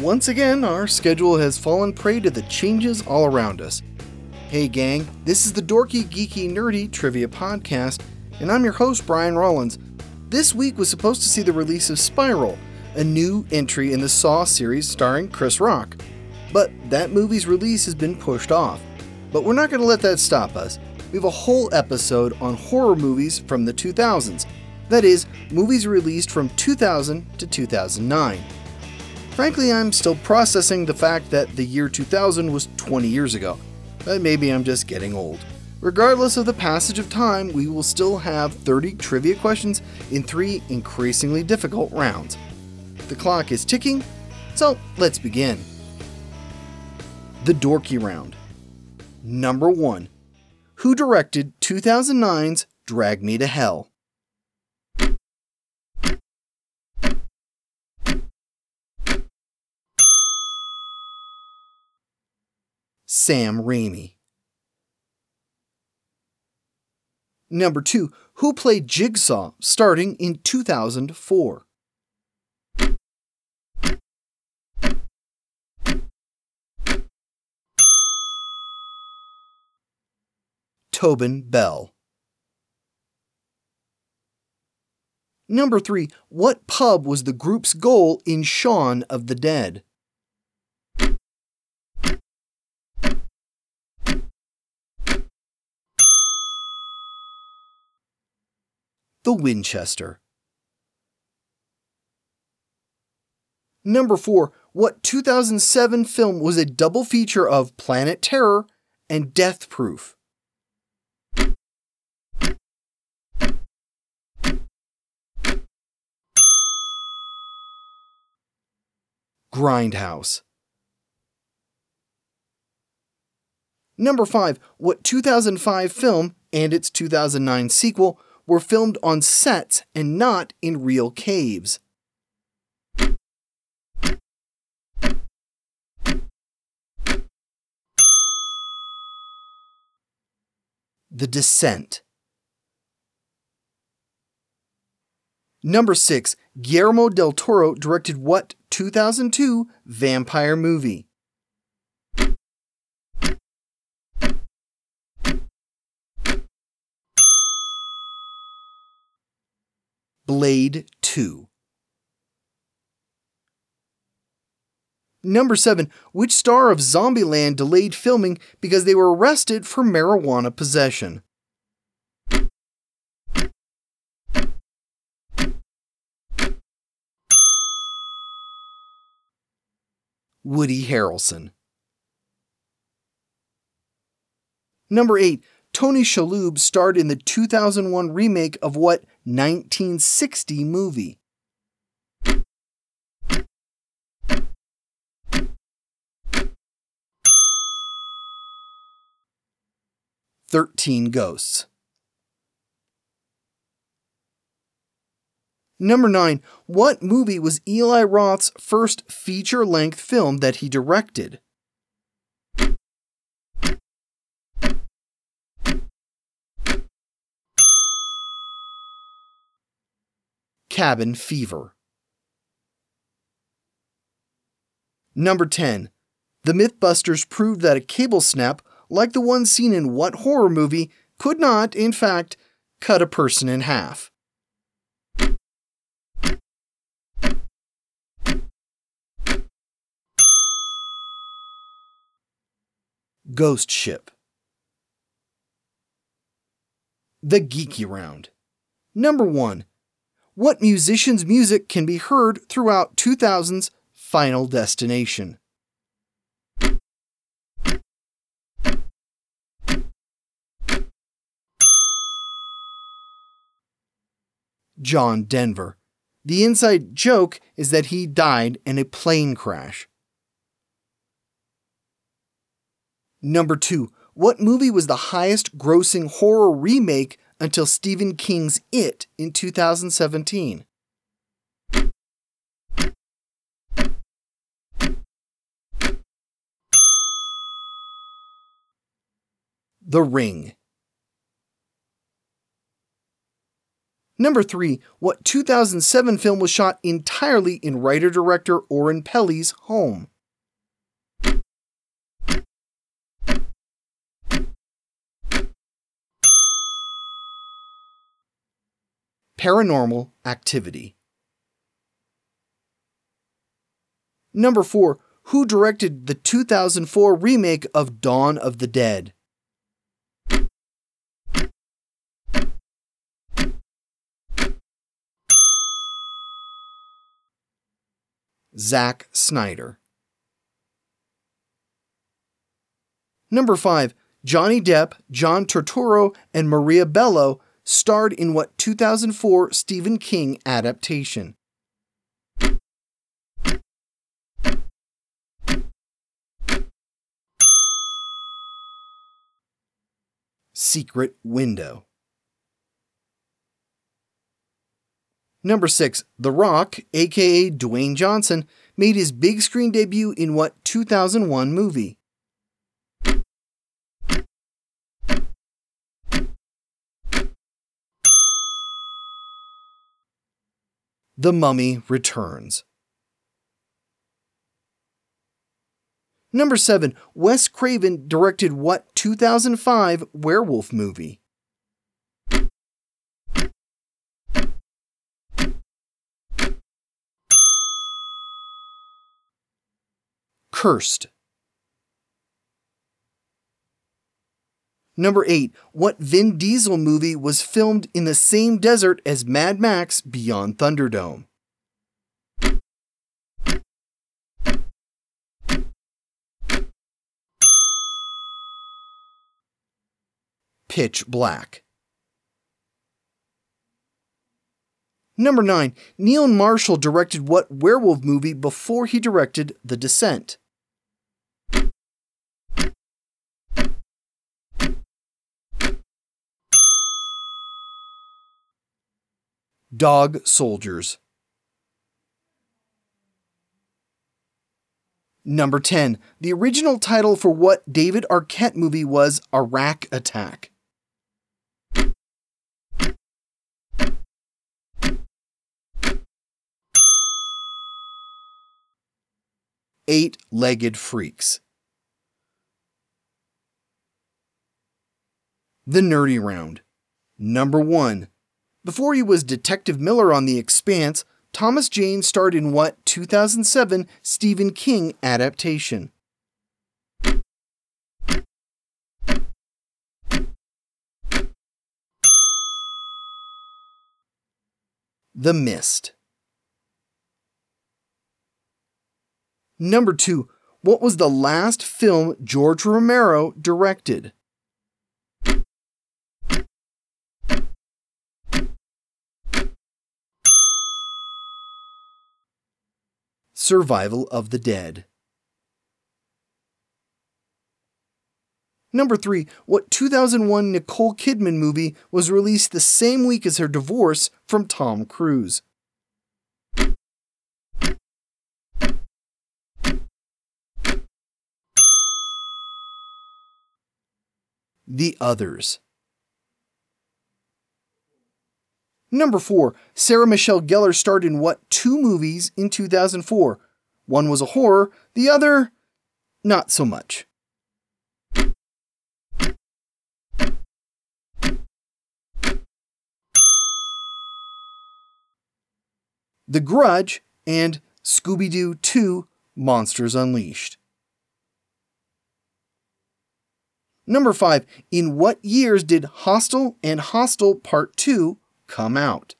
Once again, our schedule has fallen prey to the changes all around us. Hey, gang, this is the Dorky, Geeky, Nerdy Trivia Podcast, and I'm your host, Brian Rollins. This week was supposed to see the release of Spiral, a new entry in the Saw series starring Chris Rock. But that movie's release has been pushed off. But we're not going to let that stop us. We have a whole episode on horror movies from the 2000s. That is, movies released from 2000 to 2009. Frankly, I'm still processing the fact that the year 2000 was 20 years ago. But maybe I'm just getting old. Regardless of the passage of time, we will still have 30 trivia questions in three increasingly difficult rounds. The clock is ticking, so let's begin. The Dorky Round. Number 1. Who directed 2009's Drag Me to Hell? Sam Raimi. Number 2. Who played Jigsaw starting in 2004? Tobin Bell. Number 3. What pub was the group's goal in Shaun of the Dead? The Winchester. Number 4. What 2007 film was a double feature of Planet Terror and Death Proof? Grindhouse. Number 5. What 2005 film and its 2009 sequel were filmed on sets and not in real caves? The Descent. Number 6. Guillermo del Toro directed what 2002 vampire movie? Blade 2. Number 7. Which star of Zombieland delayed filming because they were arrested for marijuana possession? Woody Harrelson. Number 8. Tony Shalhoub starred in the 2001 remake of what 1960 movie? Thirteen Ghosts. Number 9. What movie was Eli Roth's first feature length film that he directed? Cabin Fever. Number 10. The Mythbusters proved that a cable snap, like the one seen in what horror movie, could not, in fact, cut a person in half? Ghost Ship. The Geeky Round. Number 1. What musician's music can be heard throughout 2000's Final Destination? John Denver. The inside joke is that he died in a plane crash. Number 2. What movie was the highest grossing horror remake until Stephen King's It in 2017? The Ring. Number 3. What 2007 film was shot entirely in writer director Oren Peli's home? Paranormal Activity. Number 4. Who directed the 2004 remake of Dawn of the Dead? Zack Snyder. Number 5. Johnny Depp, John Turturro, and Maria Bello starred in what 2004 Stephen King adaptation? Secret Window. Number 6. The Rock, aka Dwayne Johnson, made his big screen debut in what 2001 movie? The Mummy Returns. Number 7. Wes Craven directed what 2005 werewolf movie? Cursed. Number 8. What Vin Diesel movie was filmed in the same desert as Mad Max Beyond Thunderdome? Pitch Black. Number 9. Neil Marshall directed what werewolf movie before he directed The Descent? Dog Soldiers. Number 10. The original title for what David Arquette movie was Arac Attack? Eight Legged Freaks. The Nerdy Round. Number 1. Before he was Detective Miller on The Expanse, Thomas Jane starred in what 2007 Stephen King adaptation? The Mist. Number 2. What was the last film George Romero directed? Survival of the Dead. Number 3. What 2001 Nicole Kidman movie was released the same week as her divorce from Tom Cruise? The Others. Number 4. Sarah Michelle Gellar starred in what two movies in 2004? One was a horror, the other, not so much. The Grudge and Scooby Doo 2 Monsters Unleashed. Number 5. In what years did Hostel and Hostel Part 2 come out.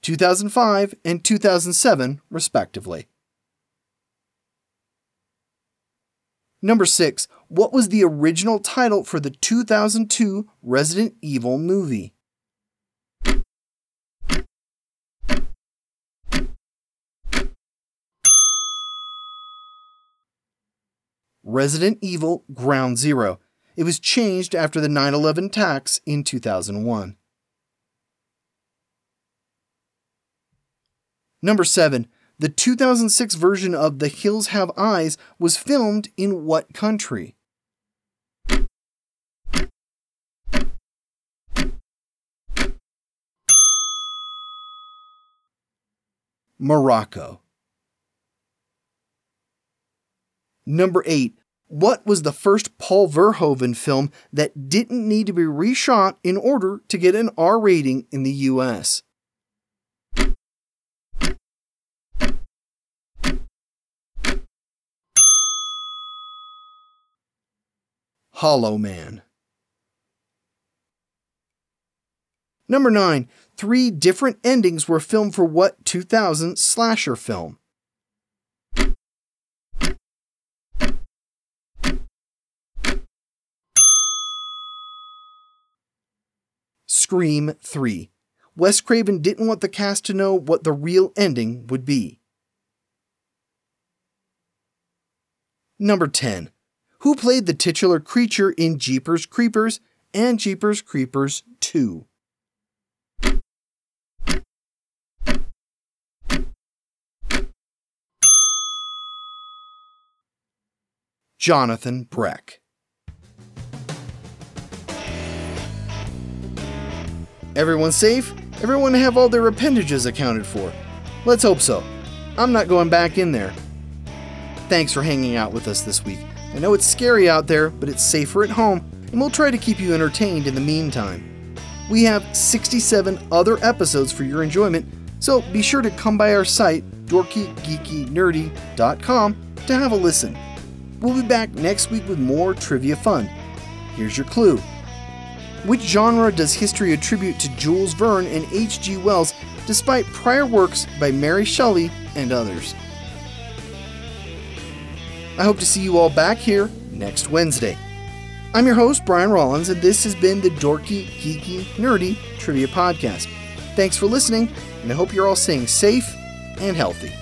Two thousand five and two thousand seven, respectively. Number six, what was the original title for the 2002 Resident Evil movie? Resident Evil Ground Zero. It was changed after the 9 11 attacks in 2001. Number 7. The 2006 version of The Hills Have Eyes was filmed in what country? Morocco. Number 8. What was the first Paul Verhoeven film that didn't need to be reshot in order to get an R rating in the US? Hollow Man. Number 9. Three different endings were filmed for what 2000 slasher film? Scream 3. Wes Craven didn't want the cast to know what the real ending would be. Number 10. Who played the titular creature in Jeepers Creepers and Jeepers Creepers 2? Jonathan Breck. Everyone safe? Everyone have all their appendages accounted for? Let's hope so. I'm not going back in there. Thanks for hanging out with us this week. I know it's scary out there, but it's safer at home, and we'll try to keep you entertained in the meantime. We have 67 other episodes for your enjoyment, so be sure to come by our site, dorkygeekynerdy.com, to have a listen. We'll be back next week with more trivia fun. Here's your clue. Which genre does history attribute to Jules Verne and H.G. Wells despite prior works by Mary Shelley and others? I hope to see you all back here next Wednesday. I'm your host, Brian Rollins, and this has been the Dorky, Geeky, Nerdy Trivia Podcast. Thanks for listening, and I hope you're all staying safe and healthy.